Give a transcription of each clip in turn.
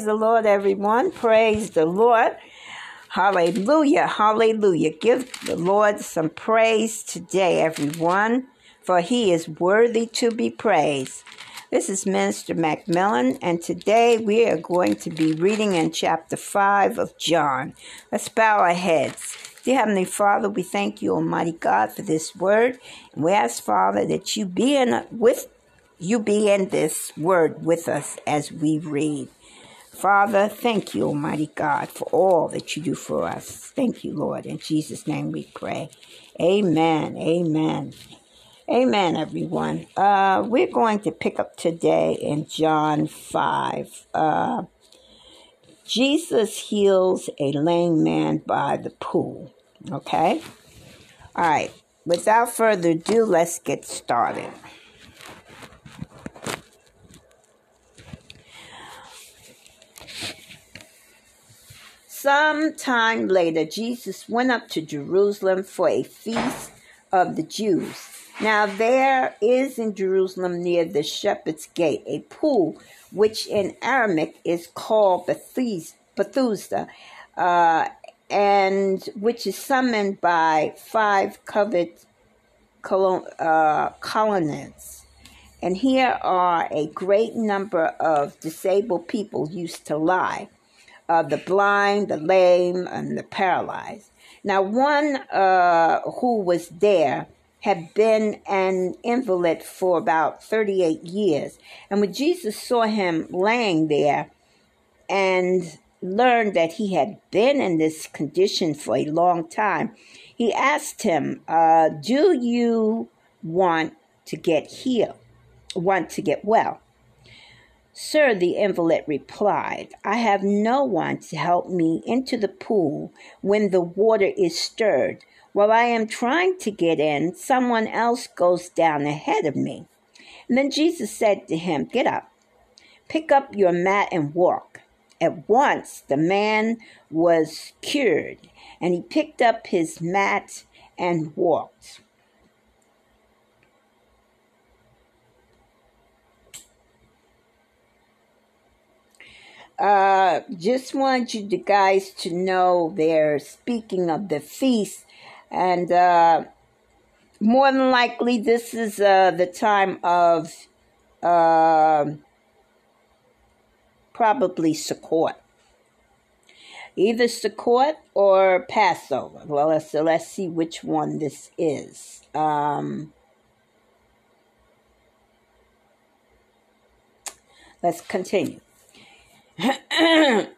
Praise the Lord, everyone. Praise the Lord. Hallelujah. Hallelujah. Give the Lord some praise today, everyone, for he is worthy to be praised. This is Minister McMillian, and today we are going to be reading in chapter 5 of John. Let's bow our heads. Dear Heavenly Father, we thank you, Almighty God, for this word. And we ask, Father, that you be in with you be in this word with us as we read. Father, thank you, Almighty God, for all that you do for us. Thank you, Lord. In Jesus' name we pray. Amen. Amen. Amen, everyone. Uh, we're going to pick up today in John 5. Uh, Jesus heals a lame man by the pool. Okay? All right. Without further ado, let's get started. Some time later, Jesus went up to Jerusalem for a feast of the Jews. Now, there is in Jerusalem near the shepherd's gate a pool, which in Aramaic is called Bethesda, uh, and which is summoned by five covered uh, colonnades. And here are a great number of disabled people used to lie uh, the blind, the lame, and the paralyzed. Now, one uh, who was there had been an invalid for about 38 years. And when Jesus saw him laying there and learned that he had been in this condition for a long time, he asked him, uh, Do you want to get healed? Want to get well? Sir, the invalid replied, I have no one to help me into the pool when the water is stirred. While I am trying to get in, someone else goes down ahead of me. And then Jesus said to him, Get up, pick up your mat and walk. At once the man was cured, and he picked up his mat and walked. Uh, just want you the guys to know they're speaking of the feast, and uh, more than likely, this is uh, the time of uh, probably Sukkot. Either Sukkot or Passover. Well, let's, so let's see which one this is. Um, let's continue.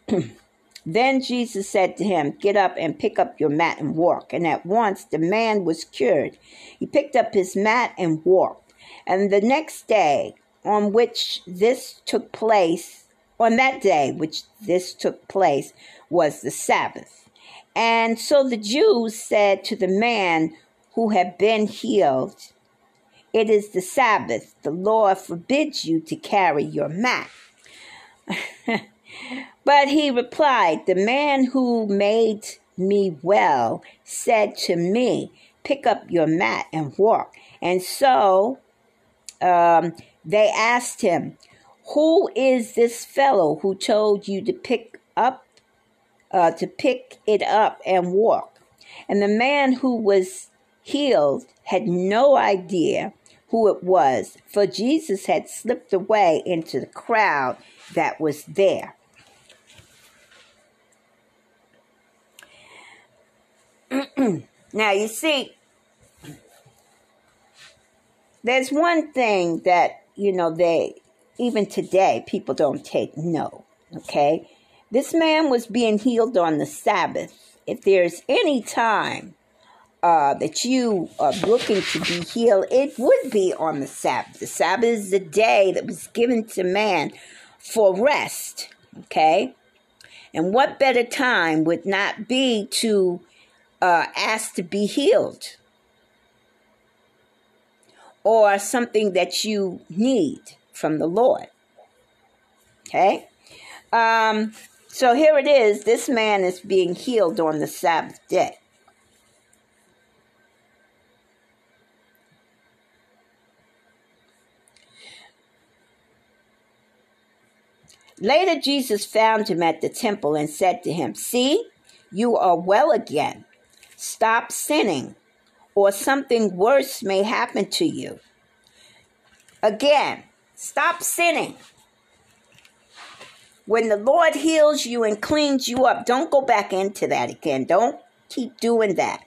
then Jesus said to him, Get up and pick up your mat and walk. And at once the man was cured. He picked up his mat and walked. And the next day on which this took place, on that day which this took place, was the Sabbath. And so the Jews said to the man who had been healed, It is the Sabbath. The Lord forbids you to carry your mat. But he replied, The man who made me well said to me, Pick up your mat and walk. And so um, they asked him, Who is this fellow who told you to pick up, uh, to pick it up and walk? And the man who was healed had no idea who it was, for Jesus had slipped away into the crowd that was there. now, you see, there's one thing that, you know, they, even today, people don't take no, okay? This man was being healed on the Sabbath. If there's any time uh, that you are looking to be healed, it would be on the Sabbath. The Sabbath is the day that was given to man for rest, okay? And what better time would not be to uh, ask to be healed or something that you need from the Lord. Okay? Um, so here it is. This man is being healed on the Sabbath day. Later, Jesus found him at the temple and said to him, See, you are well again. Stop sinning, or something worse may happen to you. Again, stop sinning. When the Lord heals you and cleans you up, don't go back into that again. Don't keep doing that.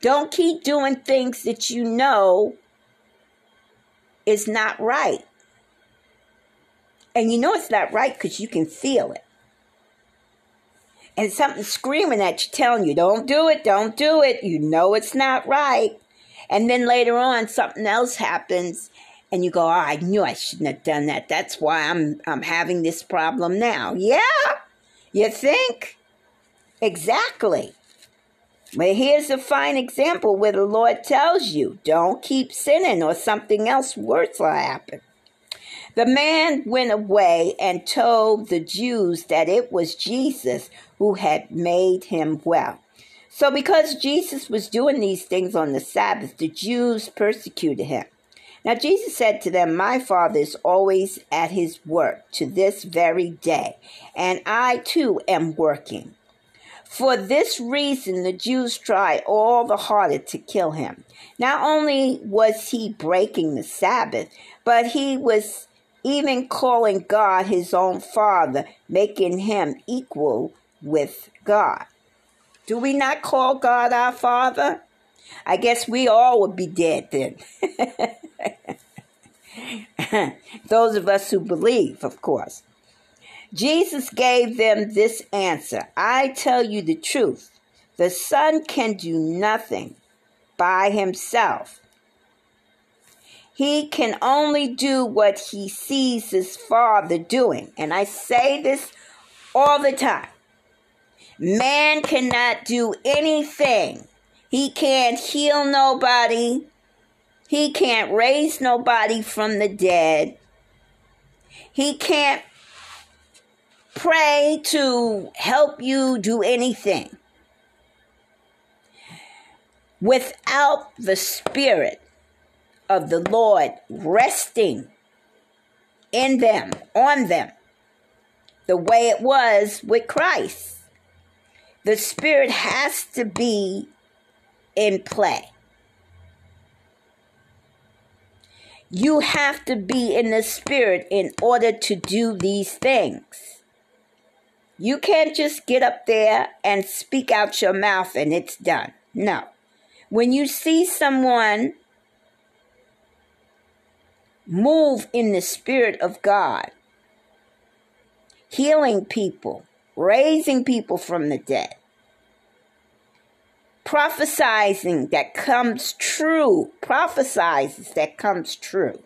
Don't keep doing things that you know is not right. And you know it's not right because you can feel it. And something screaming at you, telling you, don't do it, don't do it. You know it's not right. And then later on, something else happens, and you go, oh, I knew I shouldn't have done that. That's why I'm, I'm having this problem now. Yeah, you think? Exactly. But here's a fine example where the Lord tells you, don't keep sinning or something else worse will happen. The man went away and told the Jews that it was Jesus who had made him well. So, because Jesus was doing these things on the Sabbath, the Jews persecuted him. Now, Jesus said to them, My Father is always at his work to this very day, and I too am working. For this reason, the Jews tried all the harder to kill him. Not only was he breaking the Sabbath, but he was even calling God his own Father, making him equal with God. Do we not call God our Father? I guess we all would be dead then. Those of us who believe, of course. Jesus gave them this answer I tell you the truth. The Son can do nothing by himself. He can only do what he sees his Father doing. And I say this all the time. Man cannot do anything. He can't heal nobody. He can't raise nobody from the dead. He can't pray to help you do anything without the Spirit of the Lord resting in them, on them, the way it was with Christ. The Spirit has to be in play. You have to be in the Spirit in order to do these things. You can't just get up there and speak out your mouth and it's done. No. When you see someone move in the Spirit of God, healing people, raising people from the dead, prophesizing that comes true, prophesizes that comes true.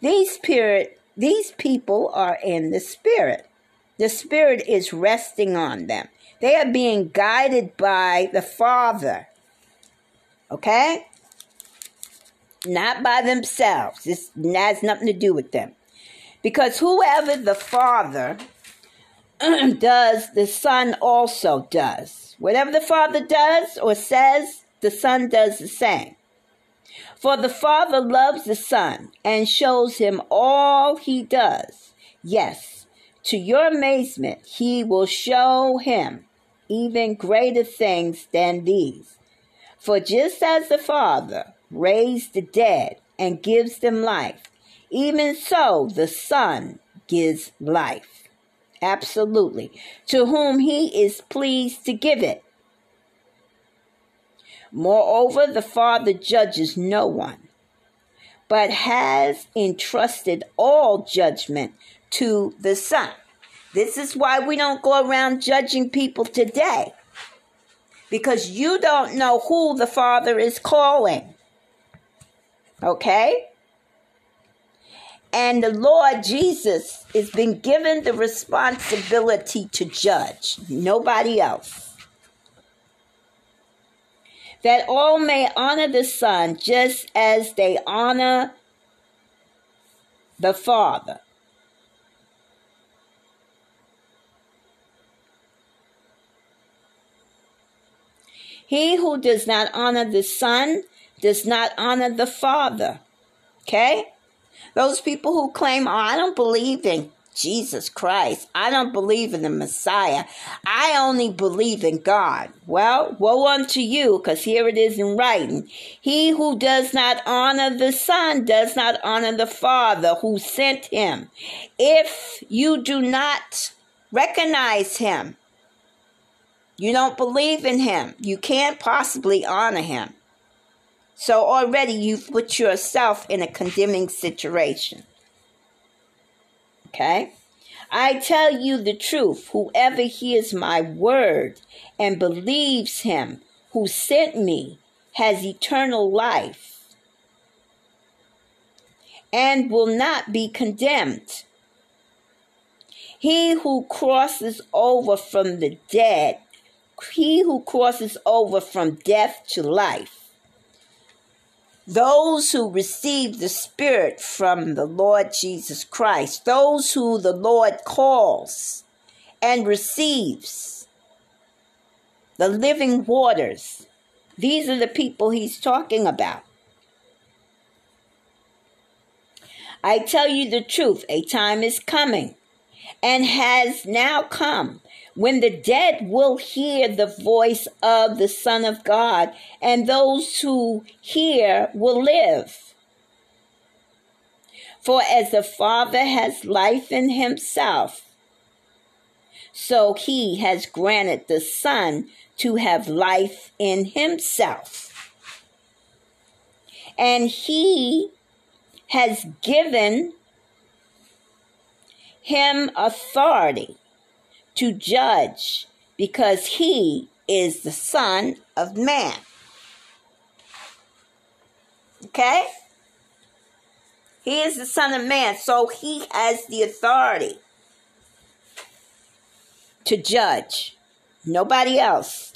These spirit, these people are in the Spirit. The Spirit is resting on them. They are being guided by the Father. Okay? Not by themselves. This has nothing to do with them. Because whoever the Father does, the Son also does. Whatever the Father does or says, the Son does the same. For the Father loves the Son and shows him all he does. Yes, to your amazement, he will show him even greater things than these. For just as the Father raised the dead and gives them life, even so the Son gives life. Absolutely. To whom he is pleased to give it. Moreover, the Father judges no one, but has entrusted all judgment to the Son. This is why we don't go around judging people today. Because you don't know who the Father is calling. Okay? And the Lord Jesus has been given the responsibility to judge, nobody else. That all may honor the Son just as they honor the Father. He who does not honor the Son does not honor the Father. Okay? Those people who claim, oh, I don't believe in Jesus Christ. I don't believe in the Messiah. I only believe in God. Well, woe unto you, because here it is in writing. He who does not honor the Son does not honor the Father who sent him. If you do not recognize him, you don't believe in him, you can't possibly honor him. So already you've put yourself in a condemning situation. Okay? I tell you the truth. Whoever hears my word and believes him who sent me has eternal life and will not be condemned. He who crosses over from the dead, he who crosses over from death to life, those who receive the Spirit from the Lord Jesus Christ, those who the Lord calls and receives, the living waters. These are the people he's talking about. I tell you the truth, a time is coming and has now come when the dead will hear the voice of the Son of God, and those who hear will live. For as the Father has life in himself, so he has granted the Son to have life in himself. And he has given him authority to judge because he is the Son of Man. Okay? He is the Son of Man, so he has the authority to judge. Nobody else.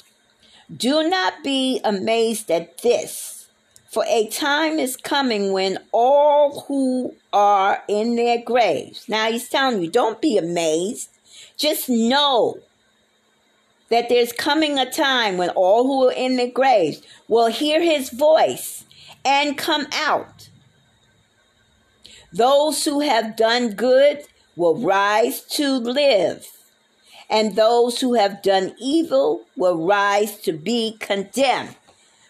Do not be amazed at this, for a time is coming when all who are in their graves. Now he's telling you, don't be amazed. Just know that there's coming a time when all who are in the graves will hear his voice and come out. Those who have done good will rise to live, and those who have done evil will rise to be condemned.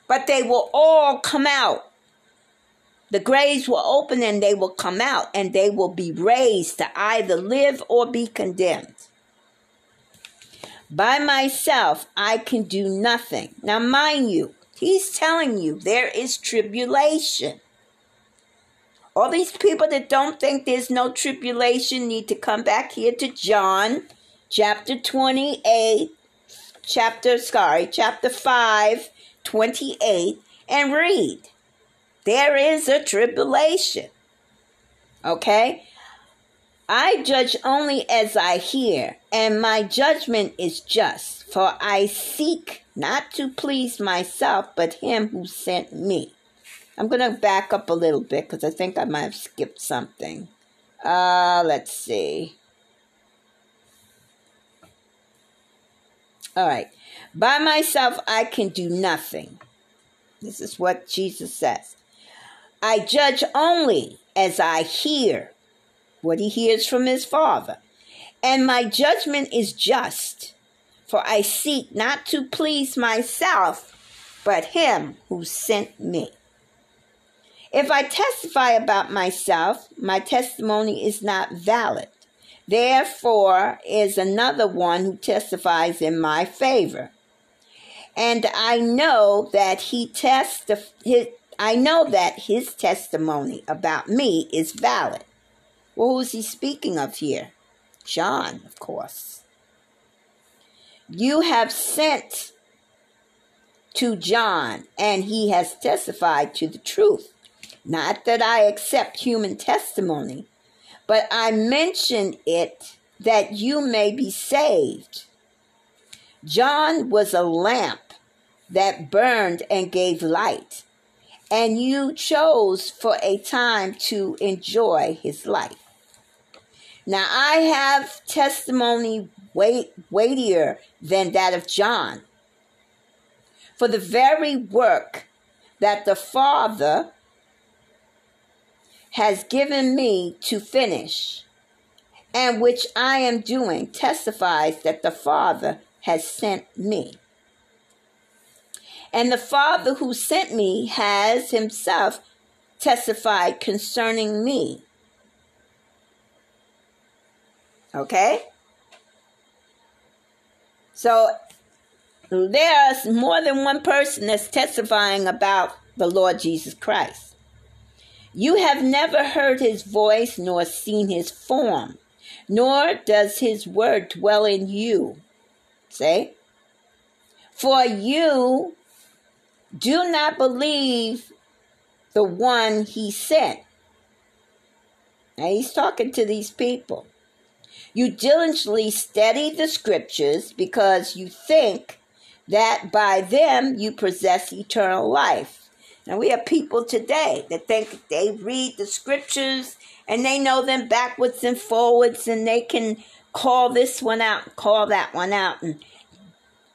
But they will all come out. The graves will open and they will come out, and they will be raised to either live or be condemned. By myself, I can do nothing. Now, mind you, he's telling you there is tribulation. All these people that don't think there's no tribulation need to come back here to John chapter 28, chapter, sorry, chapter 5, 28, and read. There is a tribulation. Okay? I judge only as I hear, and my judgment is just, for I seek not to please myself, but him who sent me. I'm going to back up a little bit because I think I might have skipped something. Uh, let's see. All right. By myself, I can do nothing. This is what Jesus says. I judge only as I hear what he hears from his Father. And my judgment is just, for I seek not to please myself, but him who sent me. If I testify about myself, my testimony is not valid. Therefore is another one who testifies in my favor. And I know that he testif- his, I know that his testimony about me is valid. Well, who is he speaking of here? John, of course. You have sent to John, and he has testified to the truth. Not that I accept human testimony, but I mention it that you may be saved. John was a lamp that burned and gave light, and you chose for a time to enjoy his light. Now I have testimony weight, weightier than that of John. For the very work that the Father has given me to finish, and which I am doing testifies that the Father has sent me. And the Father who sent me has himself testified concerning me. Okay? So there's more than one person that's testifying about the Lord Jesus Christ. You have never heard his voice nor seen his form, nor does his word dwell in you. Say, for you do not believe the one he sent. Now he's talking to these people. You diligently study the scriptures because you think that by them you possess eternal life. Now we have people today that think they read the scriptures and they know them backwards and forwards and they can call this one out, call that one out, and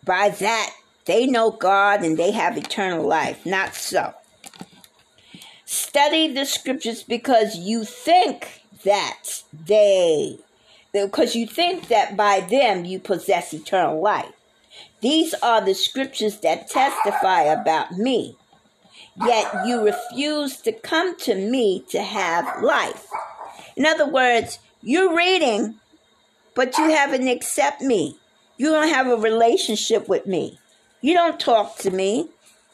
by that they know God and they have eternal life. Not so. Study the scriptures because you think that they, because you think that by them you possess eternal life. These are the scriptures that testify about me. Yet you refuse to come to me to have life. In other words, you're reading, but you haven't accept me. You don't have a relationship with me. You don't talk to me.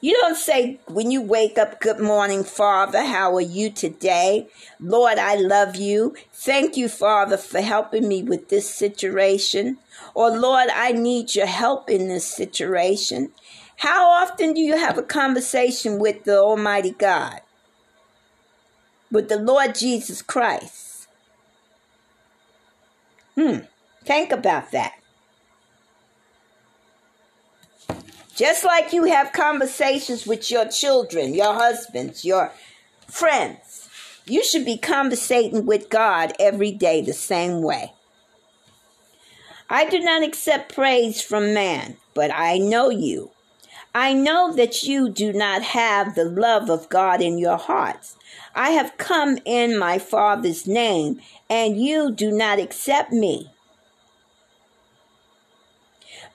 You don't say when you wake up, Good morning, Father. How are you today? Lord, I love you. Thank you, Father, for helping me with this situation. Or, Lord, I need your help in this situation. How often do you have a conversation with the Almighty God? With the Lord Jesus Christ? Hmm. Think about that. Just like you have conversations with your children, your husbands, your friends, you should be conversating with God every day the same way. I do not accept praise from man, but I know you. I know that you do not have the love of God in your hearts. I have come in my Father's name, and you do not accept me.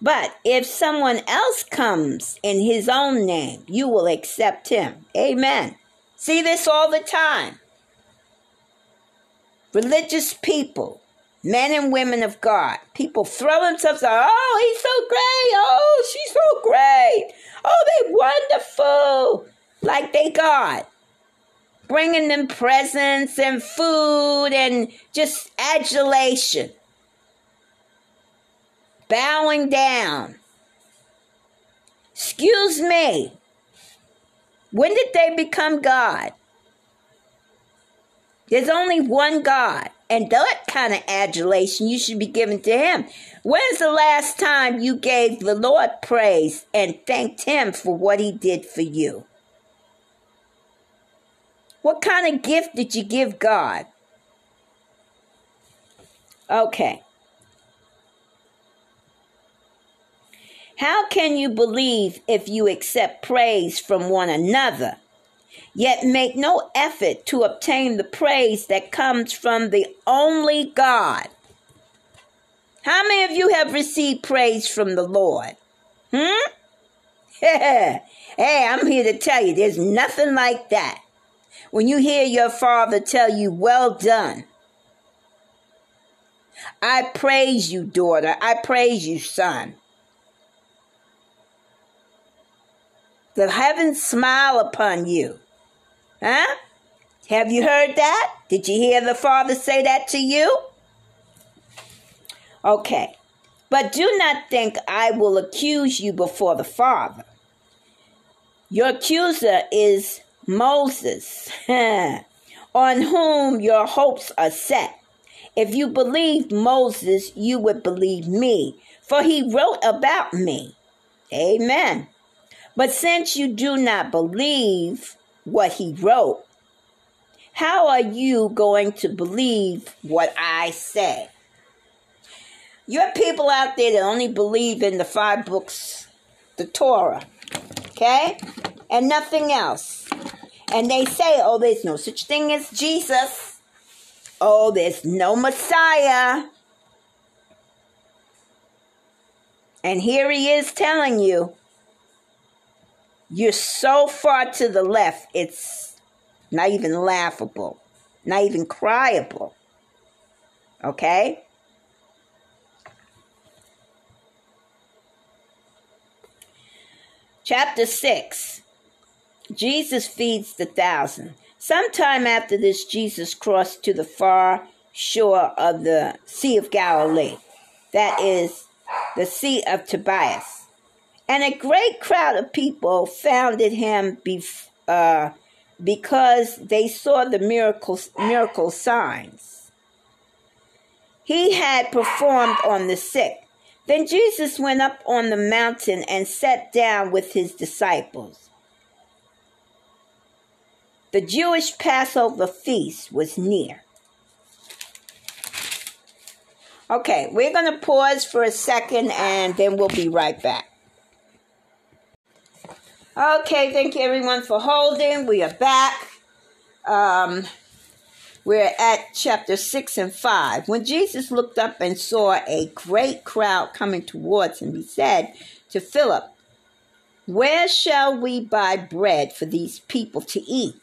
But if someone else comes in his own name, you will accept him. Amen. See this all the time. Religious people, men and women of God, people throw themselves out. Oh, he's so great. Oh, she's so great. Oh, they're wonderful. Like they God. Bringing them presents and food and just adulation bowing down. Excuse me. When did they become God? There's only one God, and that kind of adulation you should be giving to Him. When's the last time you gave the Lord praise and thanked Him for what He did for you? What kind of gift did you give God? Okay. How can you believe if you accept praise from one another, yet make no effort to obtain the praise that comes from the only God? How many of you have received praise from the Lord? Hmm? hey, I'm here to tell you there's nothing like that. When you hear your father tell you, Well done. I praise you, daughter. I praise you, son. The heavens smile upon you. Huh? Have you heard that? Did you hear the Father say that to you? Okay. But do not think I will accuse you before the Father. Your accuser is Moses, on whom your hopes are set. If you believed Moses, you would believe me, for he wrote about me. Amen. But since you do not believe what he wrote, how are you going to believe what I say? You have people out there that only believe in the five books, the Torah, okay? And nothing else. And they say, oh, there's no such thing as Jesus. oh, there's no Messiah. And here he is telling you, you're so far to the left, it's not even laughable, not even cryable. Okay? Chapter 6 Jesus feeds the thousand. Sometime after this, Jesus crossed to the far shore of the Sea of Galilee, that is, the Sea of Tiberias. And a great crowd of people founded him bef- uh, because they saw the miracles, miracle signs he had performed on the sick. Then Jesus went up on the mountain and sat down with his disciples. The Jewish Passover feast was near. Okay, we're going to pause for a second and then we'll be right back. Okay, thank you everyone for holding. We are back. Um, we're at chapter 6 and 5. When Jesus looked up and saw a great crowd coming towards him, he said to Philip, Where shall we buy bread for these people to eat?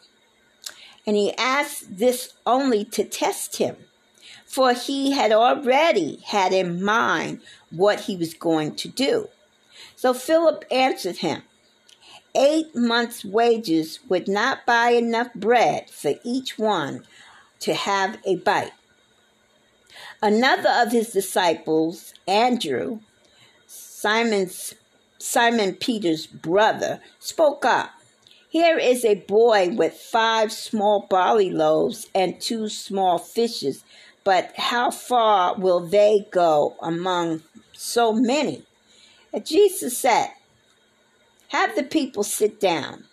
And he asked this only to test him, for he had already had in mind what he was going to do. So Philip answered him, Eight months' wages would not buy enough bread for each one to have a bite. Another of his disciples, Andrew, Simon's Simon Peter's brother, spoke up. Here is a boy with five small barley loaves and two small fishes, but how far will they go among so many? And Jesus said, Have the people sit down.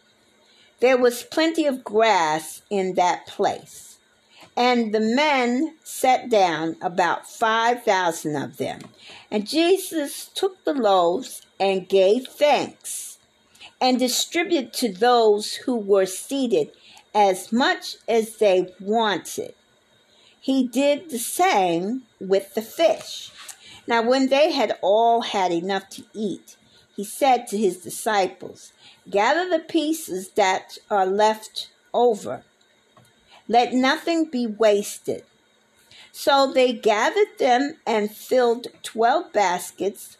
There was plenty of grass in that place. And the men sat down, about 5,000 of them. And Jesus took the loaves and gave thanks and distributed to those who were seated as much as they wanted. He did the same with the fish. Now, when they had all had enough to eat, he said to his disciples, Gather the pieces that are left over let nothing be wasted. So they gathered them and filled twelve baskets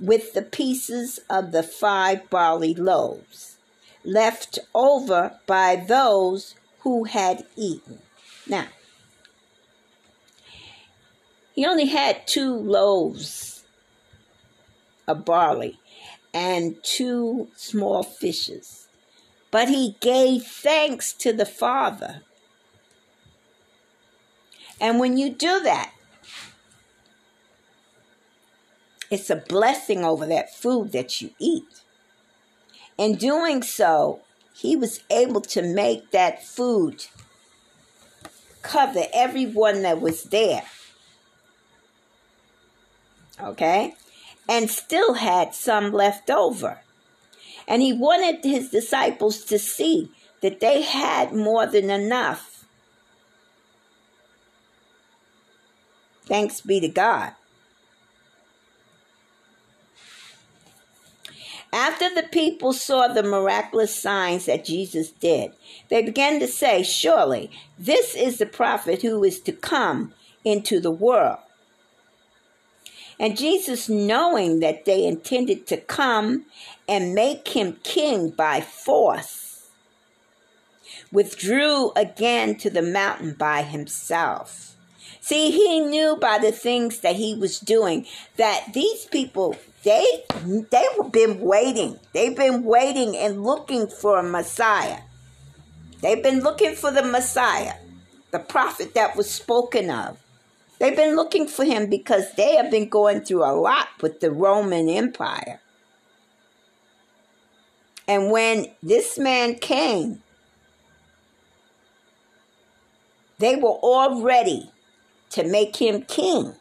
with the pieces of the five barley loaves, left over by those who had eaten. Now, he only had two loaves of barley and two small fishes, but he gave thanks to the Father and when you do that, it's a blessing over that food that you eat. In doing so, he was able to make that food cover everyone that was there. Okay? And still had some left over. And he wanted his disciples to see that they had more than enough Thanks be to God. After the people saw the miraculous signs that Jesus did, they began to say, Surely this is the prophet who is to come into the world. And Jesus, knowing that they intended to come and make him king by force, withdrew again to the mountain by himself. See, he knew by the things that he was doing that these people they they've been waiting. They've been waiting and looking for a Messiah. They've been looking for the Messiah, the prophet that was spoken of. They've been looking for him because they have been going through a lot with the Roman Empire. And when this man came, they were all ready to make him king,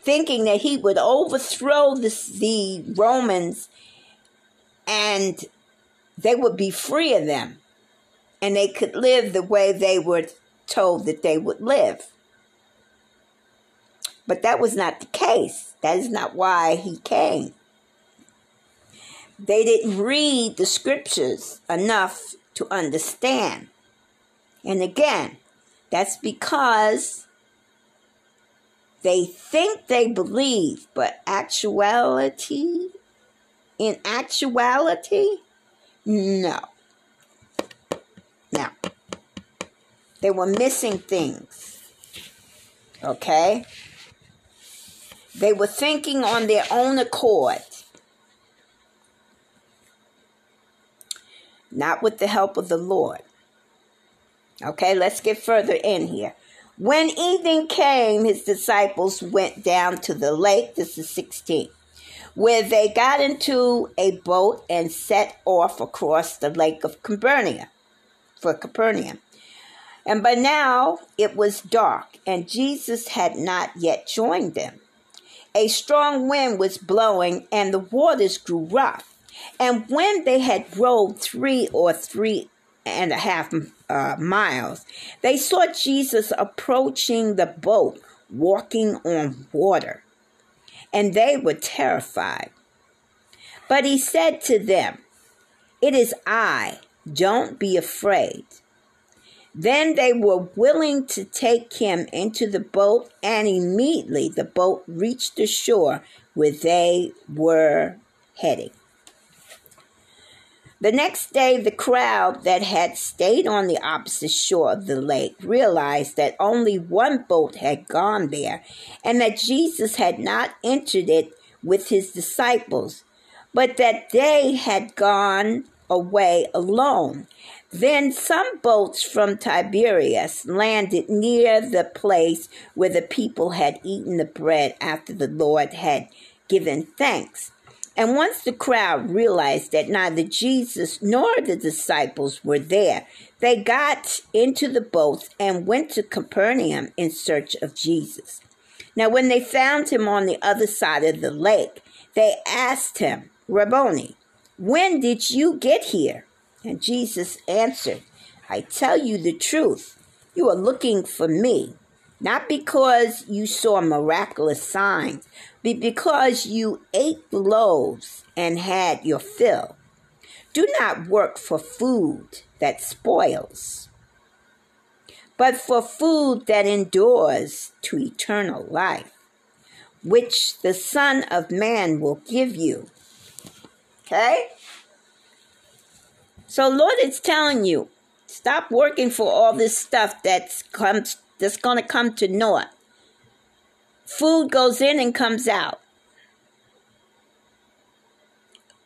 thinking that he would overthrow the, the Romans and they would be free of them. And they could live the way they were told that they would live. But that was not the case. That is not why he came. They didn't read the scriptures enough to understand. And again, that's because they think they believe, but actuality, in actuality, no. Now, they were missing things. Okay? They were thinking on their own accord. Not with the help of the Lord. Okay, let's get further in here. When evening came, his disciples went down to the lake, this is 16, where they got into a boat and set off across the lake of Capernaum, for Capernaum. And by now it was dark, and Jesus had not yet joined them. A strong wind was blowing, and the waters grew rough. And when they had rowed three or three and a half uh, miles, they saw Jesus approaching the boat, walking on water, and they were terrified. But he said to them, It is I, don't be afraid. Then they were willing to take him into the boat, and immediately the boat reached the shore where they were heading. The next day, the crowd that had stayed on the opposite shore of the lake realized that only one boat had gone there and that Jesus had not entered it with his disciples, but that they had gone away alone. Then some boats from Tiberias landed near the place where the people had eaten the bread after the Lord had given thanks. And once the crowd realized that neither Jesus nor the disciples were there, they got into the boats and went to Capernaum in search of Jesus. Now, when they found him on the other side of the lake, they asked him, Rabboni, when did you get here? And Jesus answered, I tell you the truth. You are looking for me, not because you saw miraculous signs, but because you ate the loaves and had your fill. Do not work for food that spoils, but for food that endures to eternal life, which the Son of Man will give you. Okay? So Lord is telling you, stop working for all this stuff that's comes that's to come to naught. Food goes in and comes out.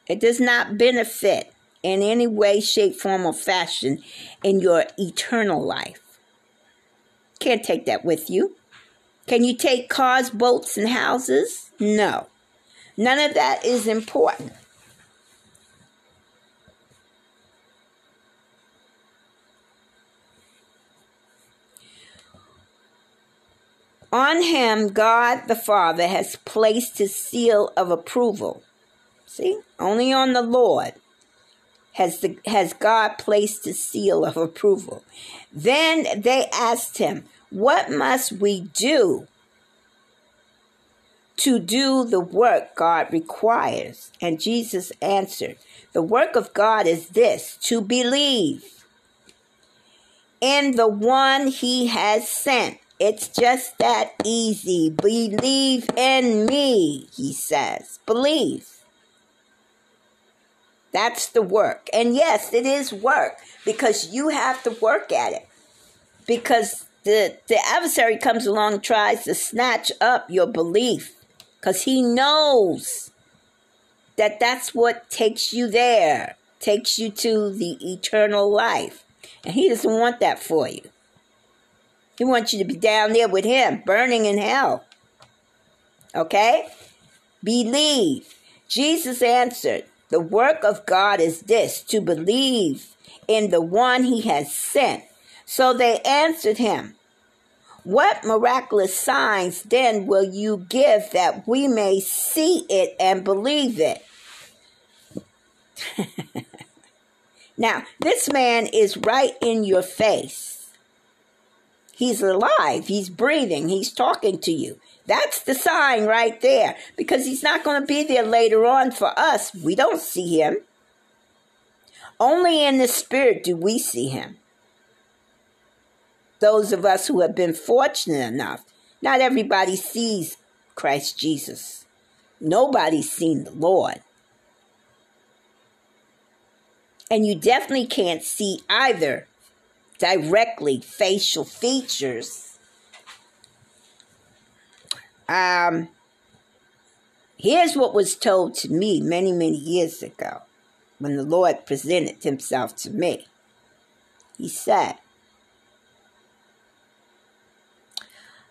It does not benefit in any way, shape, form, or fashion in your eternal life. Can't take that with you. Can you take cars, boats, and houses? No. None of that is important. On him, God the Father has placed his seal of approval. See, only on the Lord has, the, has God placed his seal of approval. Then they asked him, What must we do to do the work God requires? And Jesus answered, The work of God is this to believe in the one he has sent. It's just that easy. Believe in me, he says. Believe. That's the work. And yes, it is work because you have to work at it. Because the, the adversary comes along tries to snatch up your belief because he knows that that's what takes you there, takes you to the eternal life. And he doesn't want that for you. He wants you to be down there with him, burning in hell. Okay? Believe. Jesus answered, The work of God is this, to believe in the one he has sent. So they answered him, What miraculous signs then will you give that we may see it and believe it? Now, this man is right in your face. He's alive, he's breathing, he's talking to you. That's the sign right there because he's not going to be there later on for us. We don't see him. Only in the spirit do we see him. Those of us who have been fortunate enough, not everybody sees Christ Jesus. Nobody's seen the Lord. And you definitely can't see either directly facial features. Um, here's what was told to me many, many years ago when the Lord presented himself to me. He said,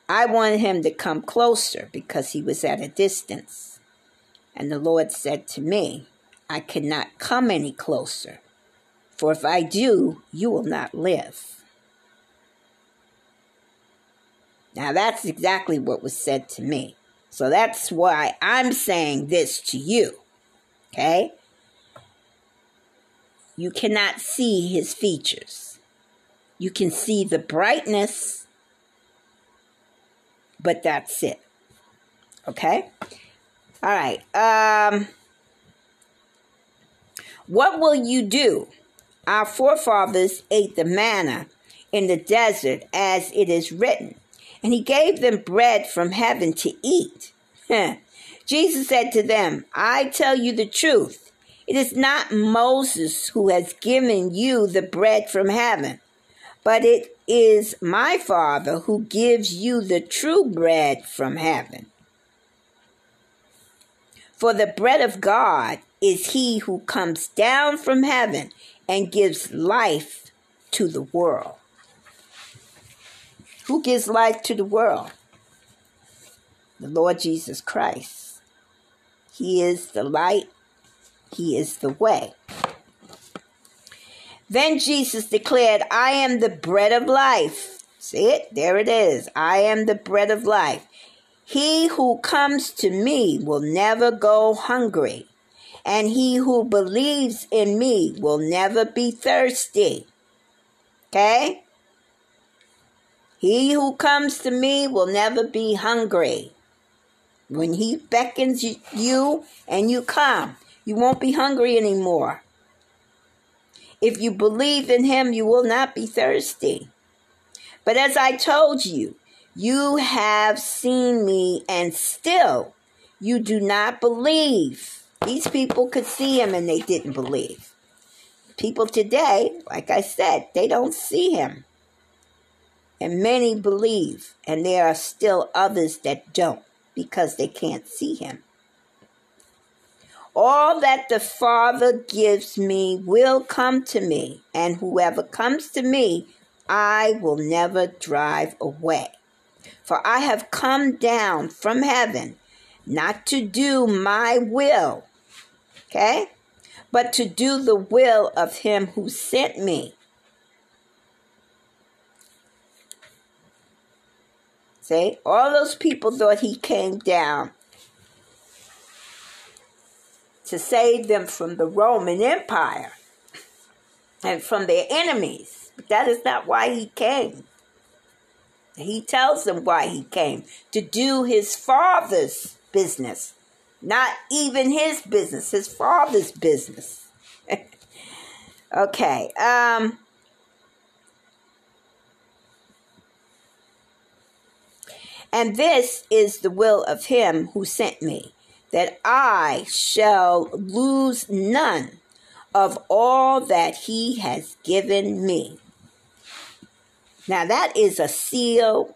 I wanted him to come closer because he was at a distance. And the Lord said to me, I cannot come any closer, for if I do, you will not live. Now, that's exactly what was said to me. So that's why I'm saying this to you. Okay? You cannot see his features. You can see the brightness, but that's it. Okay? All right. Um, what will you do? Our forefathers ate the manna in the desert, as it is written, and he gave them bread from heaven to eat. Jesus said to them, I tell you the truth. It is not Moses who has given you the bread from heaven, but it is my Father who gives you the true bread from heaven. For the bread of God is he who comes down from heaven and gives life to the world. Who gives life to the world? The Lord Jesus Christ. He is the light, He is the way. Then Jesus declared, I am the bread of life. See it? There it is. I am the bread of life. He who comes to me will never go hungry, and he who believes in me will never be thirsty. Okay? He who comes to me will never be hungry. When he beckons you and you come, you won't be hungry anymore. If you believe in him, you will not be thirsty. But as I told you, you have seen me, and still you do not believe. These people could see him and they didn't believe. People today, like I said, they don't see him. And many believe, and there are still others that don't because they can't see him. All that the Father gives me will come to me, and whoever comes to me, I will never drive away. For I have come down from heaven not to do my will, okay, but to do the will of him who sent me. See, all those people thought he came down to save them from the Roman Empire and from their enemies. But that is not why he came. He tells them why he came to do his father's business, not even his business, his father's business. okay. Um, and this is the will of him who sent me, that I shall lose none of all that he has given me now that is a seal,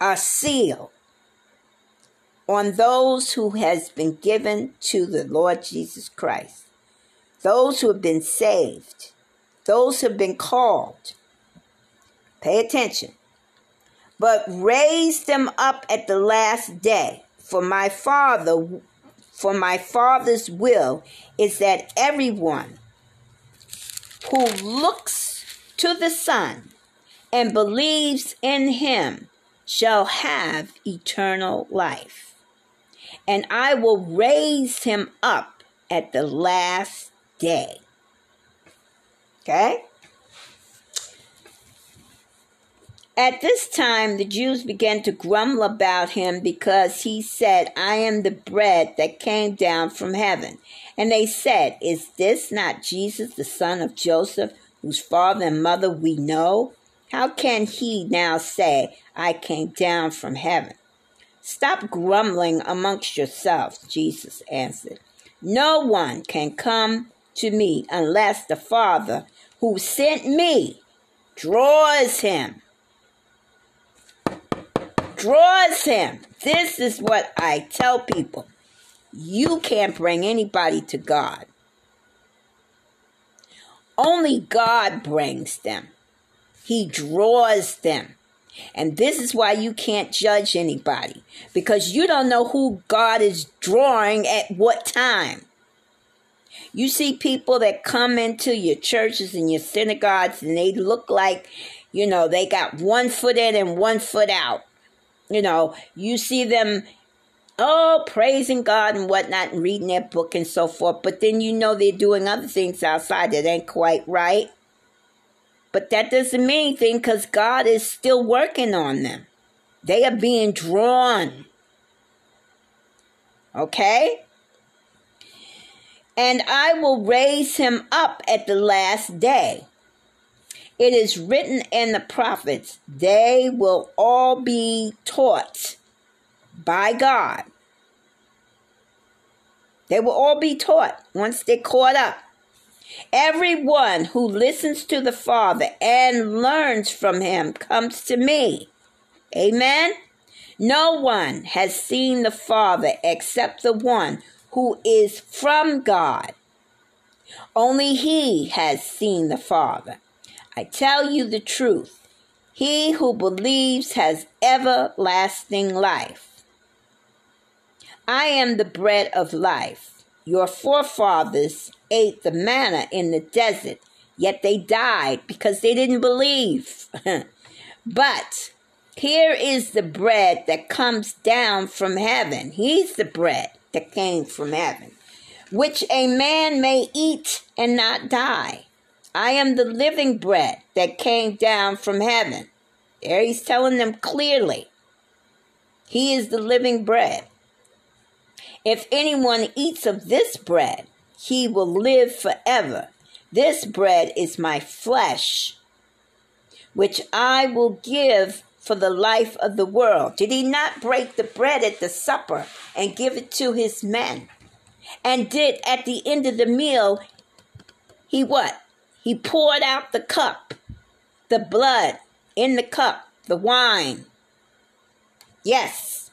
a seal on those who has been given to the Lord Jesus Christ. Those who have been saved, those who have been called. Pay attention. But raise them up at the last day. For my Father, for my Father's will is that everyone who looks to the Son and believes in him shall have eternal life. And I will raise him up at the last day. Okay? At this time, the Jews began to grumble about him because he said, I am the bread that came down from heaven. And they said, Is this not Jesus, the son of Joseph, whose father and mother we know? How can he now say, I came down from heaven? Stop grumbling amongst yourselves, Jesus answered. No one can come to me unless the Father who sent me draws him draws him. This is what I tell people. You can't bring anybody to God. Only God brings them. He draws them. And this is why you can't judge anybody because you don't know who God is drawing at what time. You see people that come into your churches and your synagogues and they look like, you know, they got one foot in and one foot out you know, you see them, oh, praising God and whatnot, and reading their book and so forth, but then you know they're doing other things outside that ain't quite right. But that doesn't mean anything because God is still working on them. They are being drawn. Okay? And I will raise him up at the last day. It is written in the prophets, they will all be taught by God. They will all be taught once they're caught up. Everyone who listens to the Father and learns from him comes to me. Amen. No one has seen the Father except the one who is from God. Only he has seen the Father. I tell you the truth. He who believes has everlasting life. I am the bread of life. Your forefathers ate the manna in the desert, yet they died because they didn't believe. but here is the bread that comes down from heaven. He's the bread that came from heaven, which a man may eat and not die. I am the living bread that came down from heaven. There he's telling them clearly. He is the living bread. If anyone eats of this bread, he will live forever. This bread is my flesh, which I will give for the life of the world. Did he not break the bread at the supper and give it to his men? And did at the end of the meal, he what? He poured out the cup, the blood in the cup, the wine. Yes.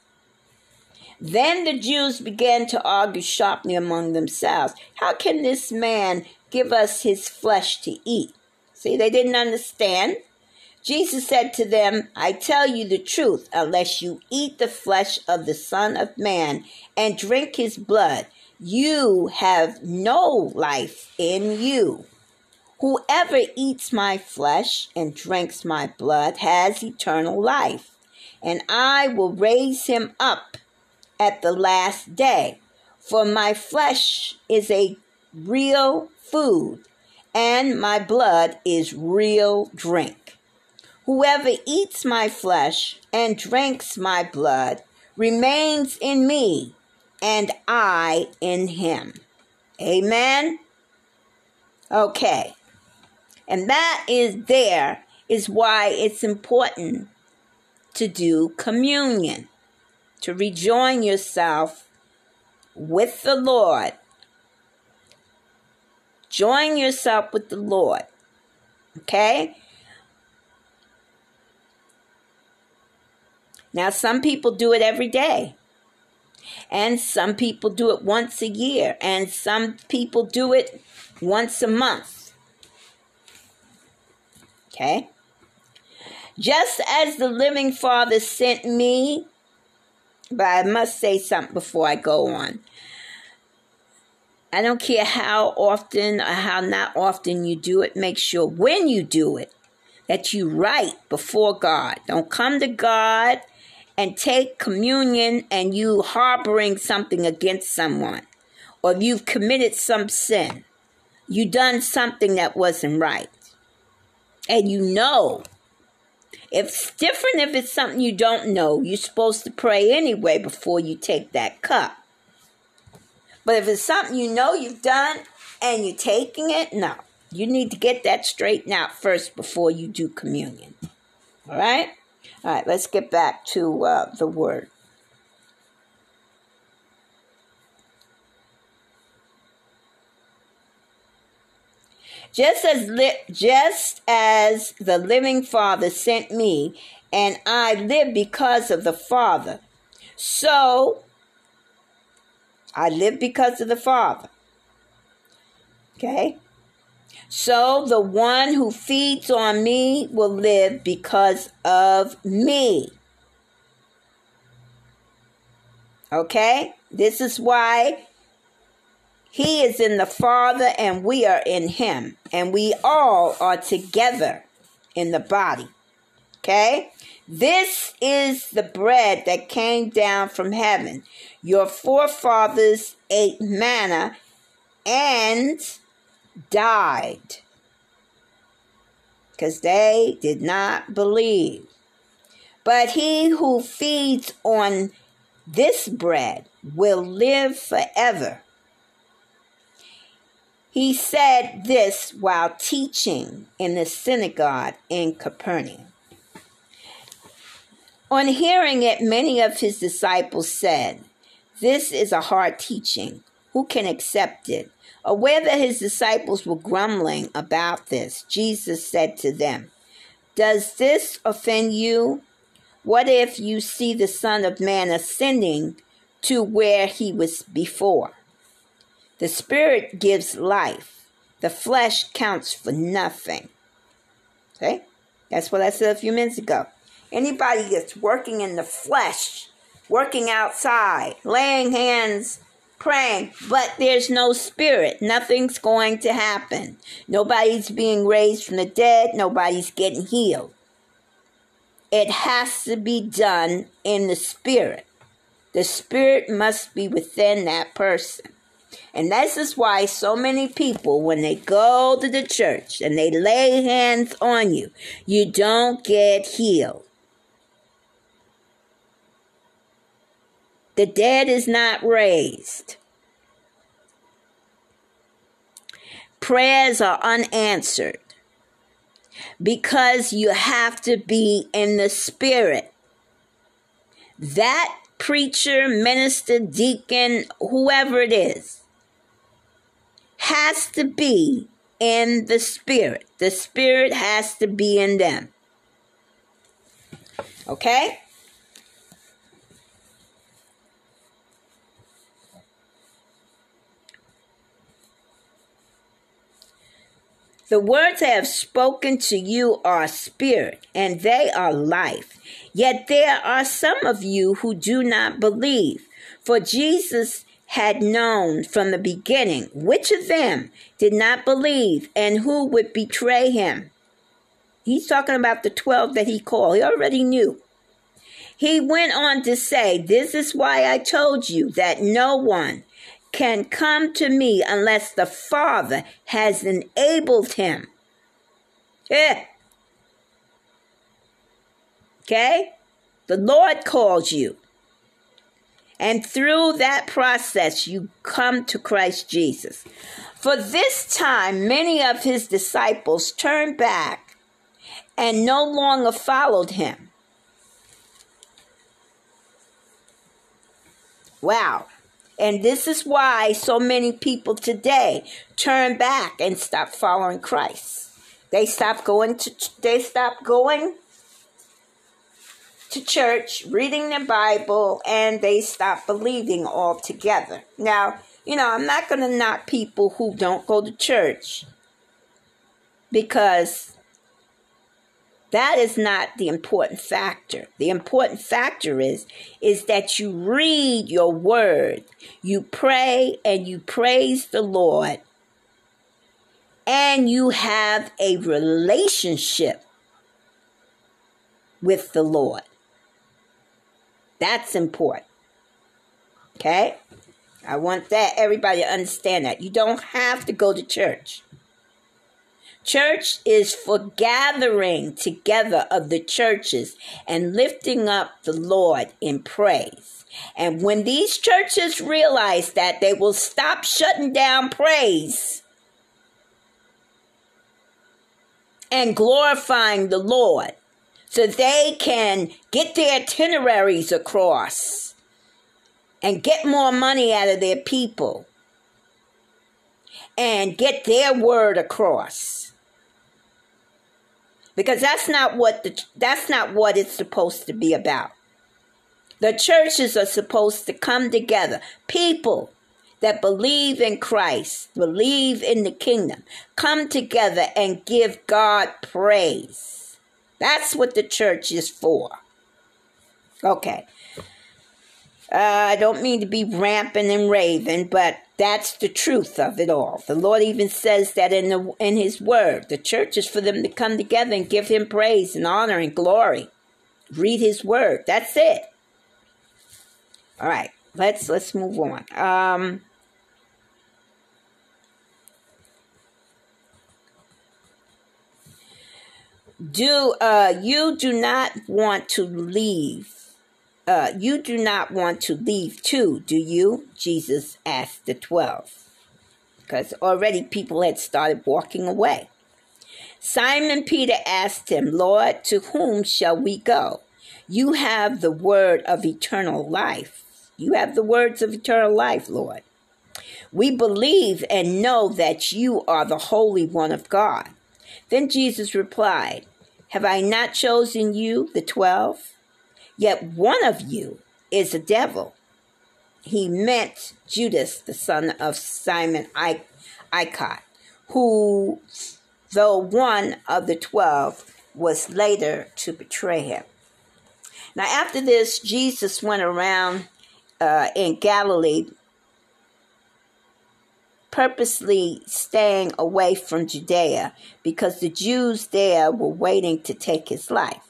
Then the Jews began to argue sharply among themselves. How can this man give us his flesh to eat? See, they didn't understand. Jesus said to them, I tell you the truth, unless you eat the flesh of the Son of Man and drink his blood, you have no life in you. Whoever eats my flesh and drinks my blood has eternal life, and I will raise him up at the last day. For my flesh is a real food, and my blood is real drink. Whoever eats my flesh and drinks my blood remains in me, and I in him. Amen. Okay. And that is there is why it's important to do communion, to rejoin yourself with the Lord. Join yourself with the Lord. Okay? Now, some people do it every day. And some people do it once a year. And some people do it once a month. Okay? Just as the living Father sent me, but I must say something before I go on. I don't care how often or how not often you do it, make sure when you do it that you right before God. Don't come to God and take communion and you harboring something against someone or you've committed some sin. you done something that wasn't right. And you know. It's different if it's something you don't know, you're supposed to pray anyway before you take that cup. But if it's something you know you've done and you're taking it, no. You need to get that straightened out first before you do communion. All right? All right, let's get back to uh, the word. Just as li- just as the living Father sent me, and I live because of the Father, so I live because of the Father. Okay? So the one who feeds on me will live because of me. Okay? This is why he is in the Father and we are in him. And we all are together in the body. Okay? This is the bread that came down from heaven. Your forefathers ate manna and died because they did not believe. But he who feeds on this bread will live forever. He said this while teaching in the synagogue in Capernaum. On hearing it, many of his disciples said, This is a hard teaching. Who can accept it? Aware that his disciples were grumbling about this, Jesus said to them, Does this offend you? What if you see the Son of Man ascending to where he was before? The Spirit gives life, the flesh counts for nothing. Okay? That's what I said a few minutes ago. Anybody that's working in the flesh, working outside, laying hands praying, but there's no spirit. Nothing's going to happen. Nobody's being raised from the dead. Nobody's getting healed. It has to be done in the spirit. The spirit must be within that person. And this is why so many people, when they go to the church and they lay hands on you, you don't get healed. The dead is not raised. Prayers are unanswered because you have to be in the spirit. That preacher, minister, deacon, whoever it is, has to be in the spirit. The spirit has to be in them. Okay? The words I have spoken to you are spirit, and they are life. Yet there are some of you who do not believe. For Jesus had known from the beginning which of them did not believe and who would betray him. He's talking about the 12 that he called. He already knew. He went on to say, This is why I told you that no one can come to me unless the Father has enabled him. Yeah. Okay? The Lord calls you. And through that process, you come to Christ Jesus. For this time, many of his disciples turned back and no longer followed him. Wow. And this is why so many people today turn back and stop following Christ. They stop going to they stop going to church, reading the Bible, and they stop believing altogether. Now, you know, I'm not going to knock people who don't go to church because that is not the important factor. The important factor is is that you read your word, you pray and you praise the Lord, and you have a relationship with the Lord. That's important. Okay? I want that everybody to understand that. You don't have to go to church. Church is for gathering together of the churches and lifting up the Lord in praise. And when these churches realize that, they will stop shutting down praise and glorifying the Lord so they can get their itineraries across and get more money out of their people and get their word across because that's not what the that's not what it's supposed to be about. The churches are supposed to come together. People that believe in Christ, believe in the kingdom, come together and give God praise. That's what the church is for. Okay. Uh, I don't mean to be rampant and raving, but that's the truth of it all. The Lord even says that in the in His Word. The church is for them to come together and give Him praise and honor and glory. Read His Word. That's it. All right, let's let's move on. Um, do uh, you do not want to leave uh, you do not want to leave too, do you? Jesus asked the twelve. Because already people had started walking away. Simon Peter asked him, Lord, to whom shall we go? You have the word of eternal life. You have the words of eternal life, Lord. We believe and know that you are the Holy One of God. Then Jesus replied, Have I not chosen you, the twelve? Yet one of you is a devil. He meant Judas, the son of Simon Iscariot, who, though one of the twelve, was later to betray him. Now, after this, Jesus went around uh, in Galilee, purposely staying away from Judea because the Jews there were waiting to take his life.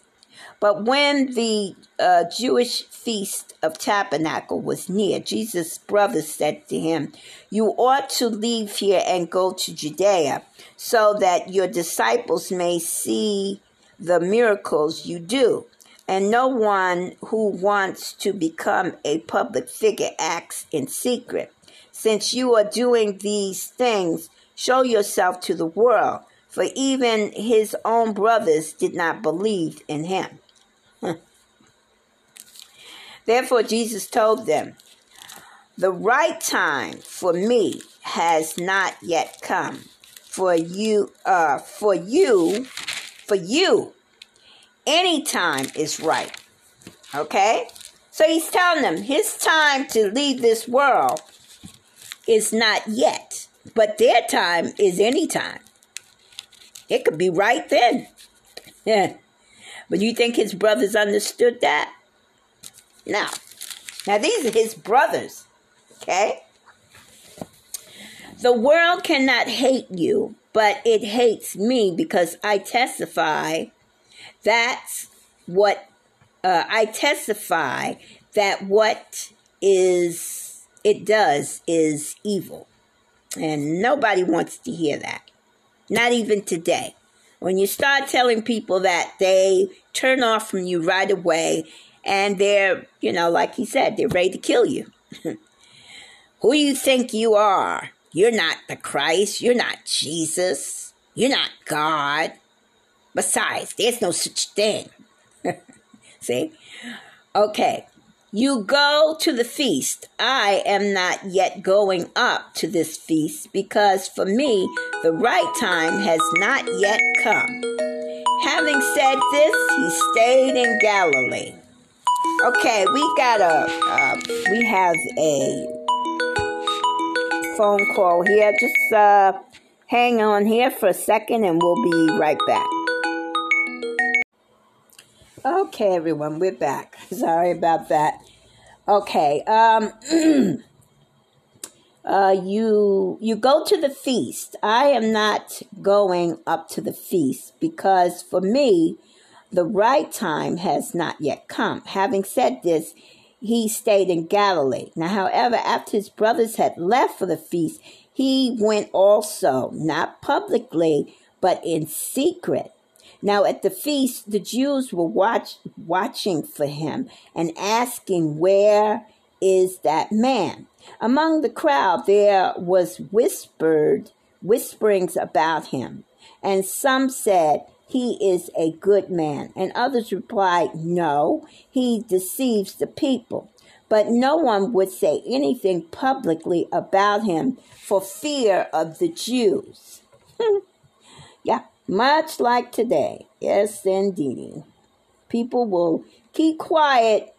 But when the uh, Jewish feast of tabernacle was near, Jesus' brothers said to him, You ought to leave here and go to Judea, so that your disciples may see the miracles you do. And no one who wants to become a public figure acts in secret. Since you are doing these things, show yourself to the world, for even his own brothers did not believe in him. Therefore, Jesus told them, The right time for me has not yet come. For you, uh, for you, for you, any time is right. Okay? So he's telling them his time to leave this world is not yet, but their time is any time. It could be right then. Yeah. But you think his brothers understood that? Now, now these are his brothers, okay? The world cannot hate you, but it hates me because I testify that's what uh, I testify that what is it does is evil. And nobody wants to hear that. Not even today. When you start telling people that, they turn off from you right away and they're, you know, like he said, they're ready to kill you. Who you think you are? You're not the Christ. You're not Jesus. You're not God. Besides, there's no such thing. See? Okay. You go to the feast. I am not yet going up to this feast because for me the right time has not yet come. Having said this, he stayed in Galilee. Okay, we got a, uh, we have a phone call here. Just uh, hang on here for a second and we'll be right back. Okay, everyone, we're back. Sorry about that. Okay, um, uh, you you go to the feast. I am not going up to the feast because for me, the right time has not yet come. Having said this, he stayed in Galilee. Now, however, after his brothers had left for the feast, he went also, not publicly, but in secret. Now, at the feast, the Jews were watch, watching for him and asking, Where is that man? Among the crowd, there was whispered whisperings about him, and some said, He is a good man, and others replied, No, he deceives the people. But no one would say anything publicly about him for fear of the Jews. yeah, much like today. Yes, indeed. People will keep quiet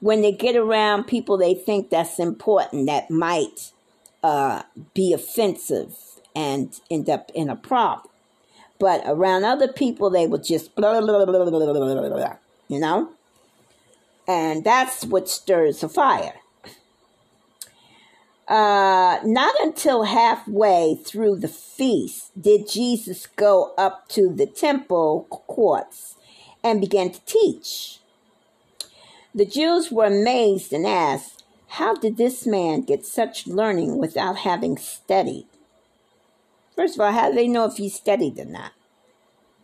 when they get around people they think that's important that might uh, be offensive and end up in a problem. But around other people, they will just blah, blah, blah, blah, blah, blah, blah, you know? And that's what stirs the fire. Uh, not until halfway through the feast did Jesus go up to the temple courts and began to teach. The Jews were amazed and asked, How did this man get such learning without having studied? First of all, how do they know if he studied or not?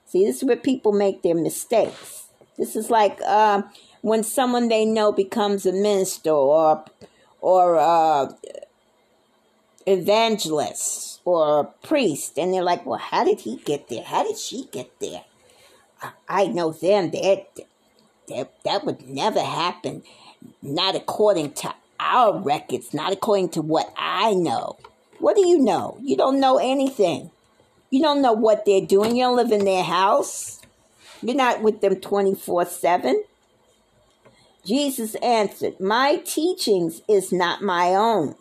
See, this is where people make their mistakes. This is like uh, when someone they know becomes a minister or or uh, evangelist or priest, and they're like, "Well, how did he get there? How did she get there?" I know them. That that that would never happen. Not according to our records. Not according to what I know. What do you know? You don't know anything. You don't know what they're doing. You don't live in their house. You're not with them 24 7. Jesus answered, My teachings is not my own.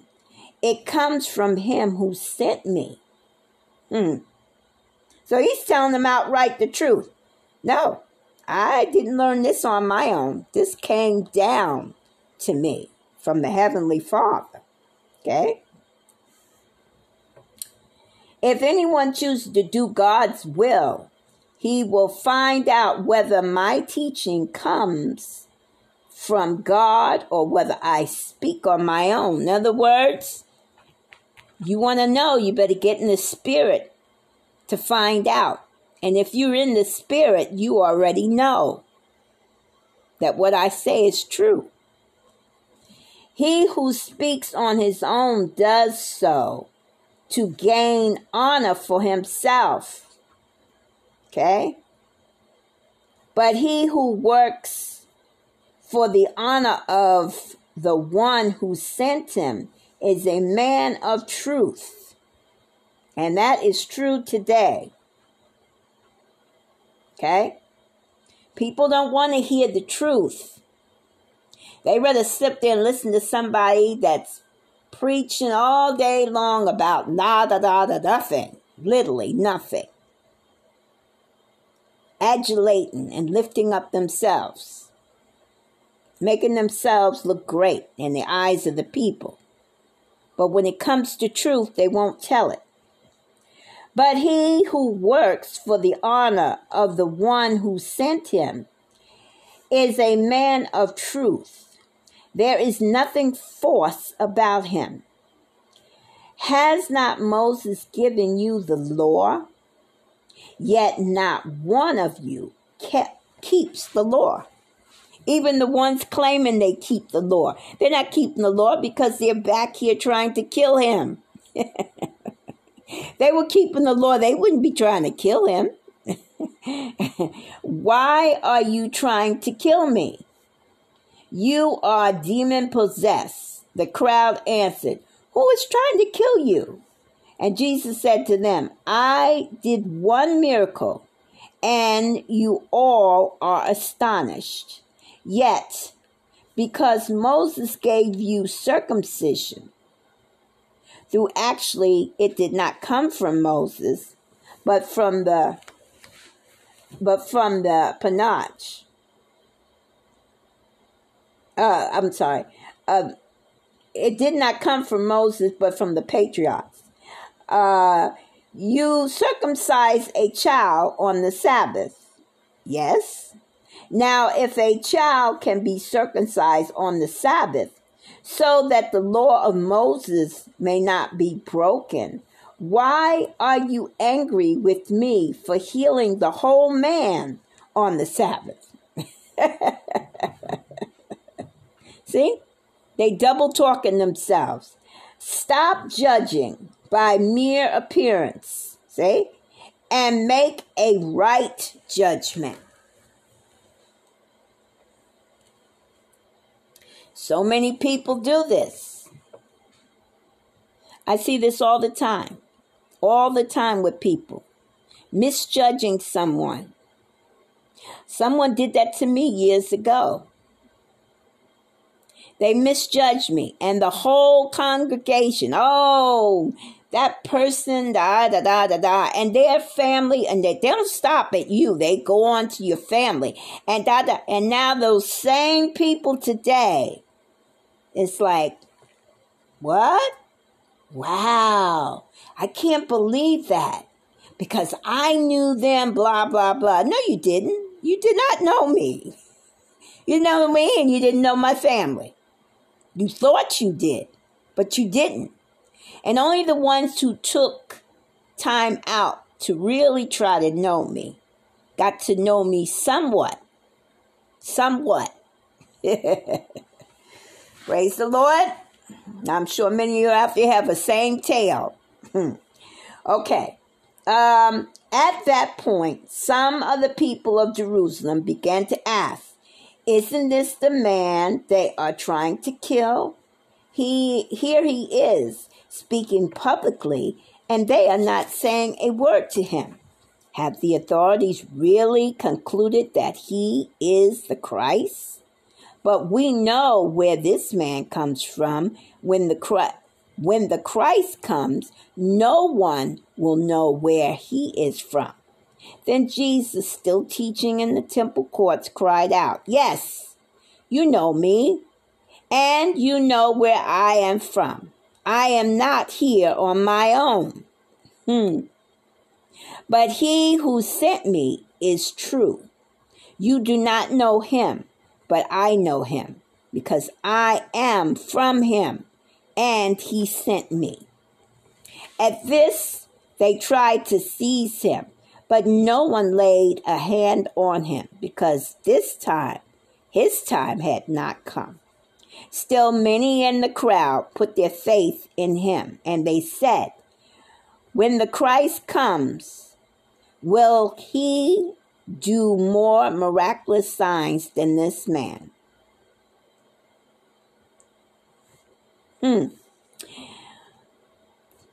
It comes from him who sent me. Hmm. So he's telling them outright the truth. No, I didn't learn this on my own. This came down to me from the Heavenly Father. Okay? If anyone chooses to do God's will, he will find out whether my teaching comes from God or whether I speak on my own. In other words, you want to know, you better get in the spirit to find out. And if you're in the spirit, you already know that what I say is true. He who speaks on his own does so to gain honor for himself. Okay? But he who works for the honor of the one who sent him is a man of truth. And that is true today. Okay? People don't want to hear the truth. They rather sit there and listen to somebody that's preaching all day long about nada, nada, nothing. Literally nothing. Adulating and lifting up themselves. Making themselves look great in the eyes of the people. But when it comes to truth, they won't tell it. But he who works for the honor of the one who sent him is a man of truth. There is nothing false about him. Has not Moses given you the law? Yet not one of you kept, keeps the law. Even the ones claiming they keep the law. They're not keeping the law because they're back here trying to kill him. they were keeping the law, they wouldn't be trying to kill him. Why are you trying to kill me? You are demon possessed. The crowd answered, Who is trying to kill you? And Jesus said to them, I did one miracle, and you all are astonished. Yet, because Moses gave you circumcision, through actually it did not come from Moses, but from the but from the Panach. Uh, I'm sorry. Uh, it did not come from Moses, but from the patriarchs. Uh, you circumcise a child on the Sabbath. Yes. Now, if a child can be circumcised on the Sabbath, so that the law of Moses may not be broken, why are you angry with me for healing the whole man on the Sabbath? See? They double talking themselves. Stop judging by mere appearance. See? And make a right judgment. So many people do this. I see this all the time. All the time with people. Misjudging someone. Someone did that to me years ago. They misjudged me, and the whole congregation, oh, that person, da da da da da, and their family, and they, they don't stop at you. They go on to your family, and da da. And now those same people today, it's like, what? Wow, I can't believe that because I knew them, blah, blah, blah. No, you didn't. You did not know me. You know me and you didn't know my family. You thought you did, but you didn't. And only the ones who took time out to really try to know me got to know me somewhat. Somewhat. Praise the Lord. I'm sure many of you out there have the same tale. okay. Um, at that point, some of the people of Jerusalem began to ask, Isn't this the man they are trying to kill? He here he is speaking publicly, and they are not saying a word to him. Have the authorities really concluded that he is the Christ? But we know where this man comes from when the Christ when the Christ comes, no one will know where he is from. Then Jesus, still teaching in the temple courts, cried out, Yes, you know me, and you know where I am from. I am not here on my own. Hmm. But he who sent me is true. You do not know him, but I know him, because I am from him and he sent me. At this, they tried to seize him, but no one laid a hand on him because this time, his time had not come. Still, many in the crowd put their faith in him, and they said, When the Christ comes, will he do more miraculous signs than this man? Hmm.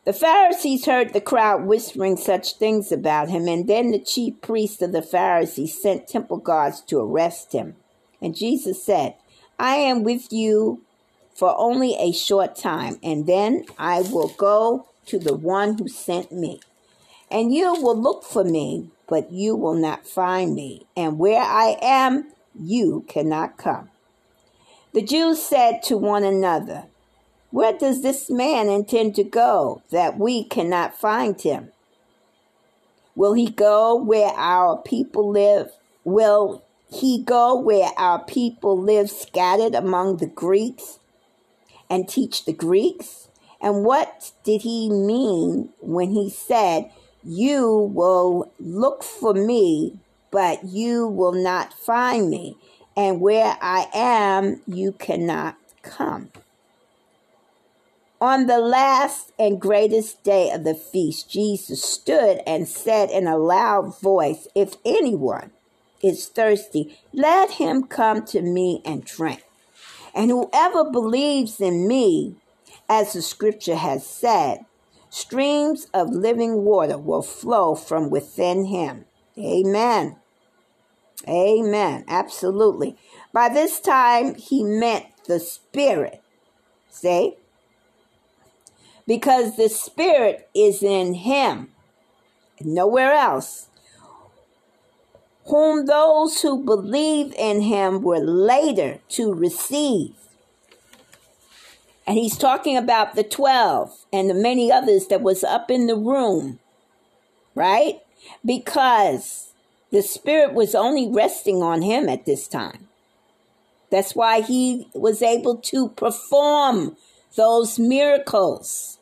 The Pharisees heard the crowd whispering such things about him, and then the chief priests of the Pharisees sent temple guards to arrest him. And Jesus said, I am with you for only a short time, and then I will go to the one who sent me. And you will look for me, but you will not find me. And where I am, you cannot come. The Jews said to one another, where does this man intend to go that we cannot find him? Will he go where our people live? Will he go where our people live scattered among the Greeks and teach the Greeks? And what did he mean when he said, You will look for me, but you will not find me, and where I am, you cannot come? On the last and greatest day of the feast, Jesus stood and said in a loud voice, If anyone is thirsty, let him come to me and drink. And whoever believes in me, as the scripture has said, streams of living water will flow from within him. Amen. Amen. Absolutely. By this time, he meant the Spirit. Say, because the Spirit is in him, nowhere else. Whom those who believe in him were later to receive. And he's talking about the 12 and the many others that was up in the room, right? Because The Spirit was only resting on him at this time. That's why he was able to perform those miracles.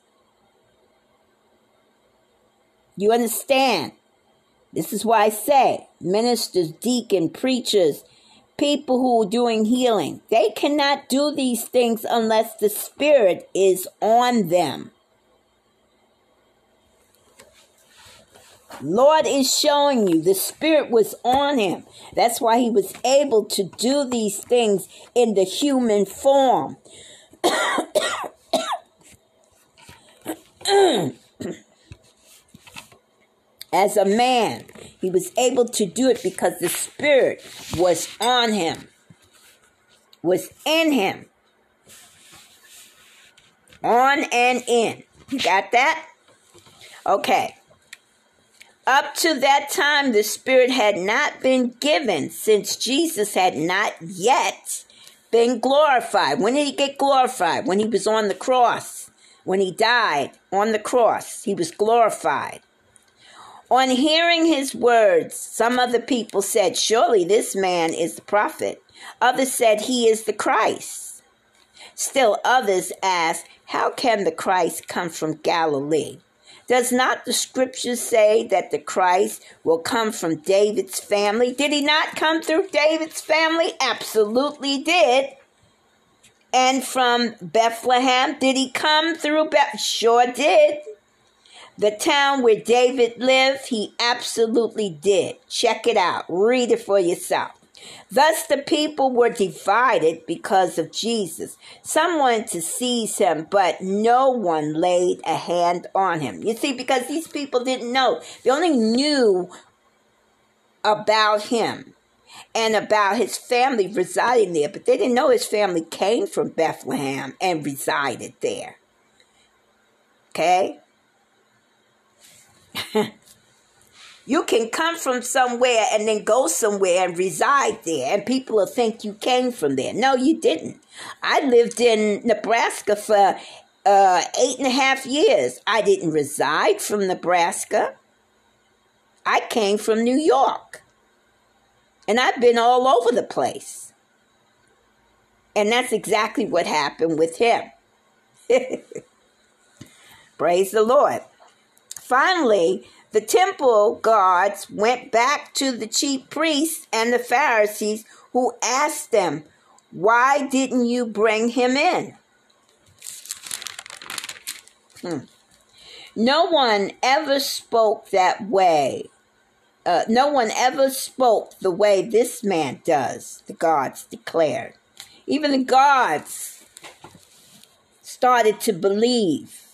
You understand? This is why I say ministers, deacon, preachers, people who are doing healing, they cannot do these things unless the Spirit is on them. Lord is showing you the Spirit was on him. That's why he was able to do these things in the human form. As a man, he was able to do it because the Spirit was on him, was in him, on and in. You got that? Okay. Up to that time, the Spirit had not been given since Jesus had not yet been glorified. When did he get glorified? When he was on the cross. When he died on the cross, he was glorified. On hearing his words, some of the people said, Surely this man is the prophet. Others said, He is the Christ. Still others asked, How can the Christ come from Galilee? Does not the scripture say that the Christ will come from David's family? Did he not come through David's family? Absolutely did. And from Bethlehem, did he come through Beth? Sure did. The town where David lived, he absolutely did. Check it out. Read it for yourself. Thus the people were divided because of Jesus. Some wanted to seize him, but no one laid a hand on him. You see, because these people didn't know. They only knew about him and about his family residing there, but they didn't know his family came from Bethlehem and resided there. Okay? You can come from somewhere and then go somewhere and reside there, and people will think you came from there. No, you didn't. I lived in Nebraska for uh, eight and a half years. I didn't reside from Nebraska. I came from New York. And I've been all over the place. And that's exactly what happened with him. Praise the Lord. Finally, the temple guards went back to the chief priests and the Pharisees, who asked them, Why didn't you bring him in? Hmm. No one ever spoke that way. Uh, no one ever spoke the way this man does, the guards declared. Even the guards started to believe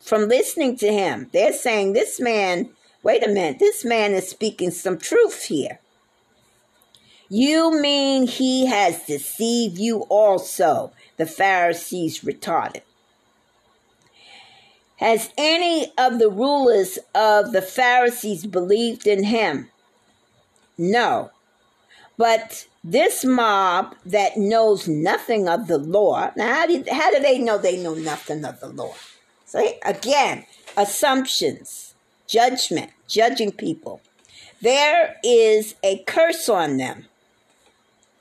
from listening to him. They're saying, This man, wait a minute, this man is speaking some truth here. You mean he has deceived you also? The Pharisees retorted. Has any of the rulers of the Pharisees believed in him? No. But this mob that knows nothing of the law, now how do, how do they know they know nothing of the law? See, again, assumptions, judgment, judging people. There is a curse on them.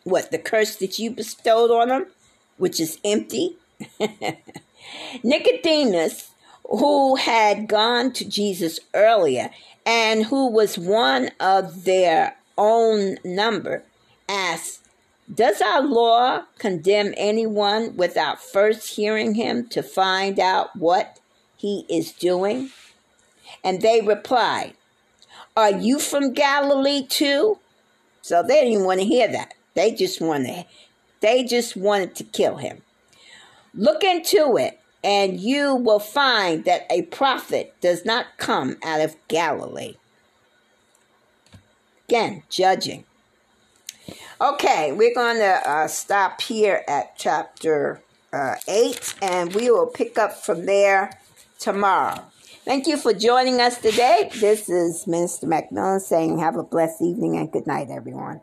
What, the curse that you bestowed on them, which is empty? Nicodemus, who had gone to Jesus earlier and who was one of their own number, asked, does our law condemn anyone without first hearing him to find out what he is doing? And they replied, Are you from Galilee too? So they didn't want to hear that. They just wanted they just wanted to kill him. Look into it, and you will find that a prophet does not come out of Galilee. Again, judging. Okay, we're going to uh, stop here at chapter uh, 8 and we will pick up from there tomorrow. Thank you for joining us today. This is Minister McMillian saying, Have a blessed evening and good night, everyone.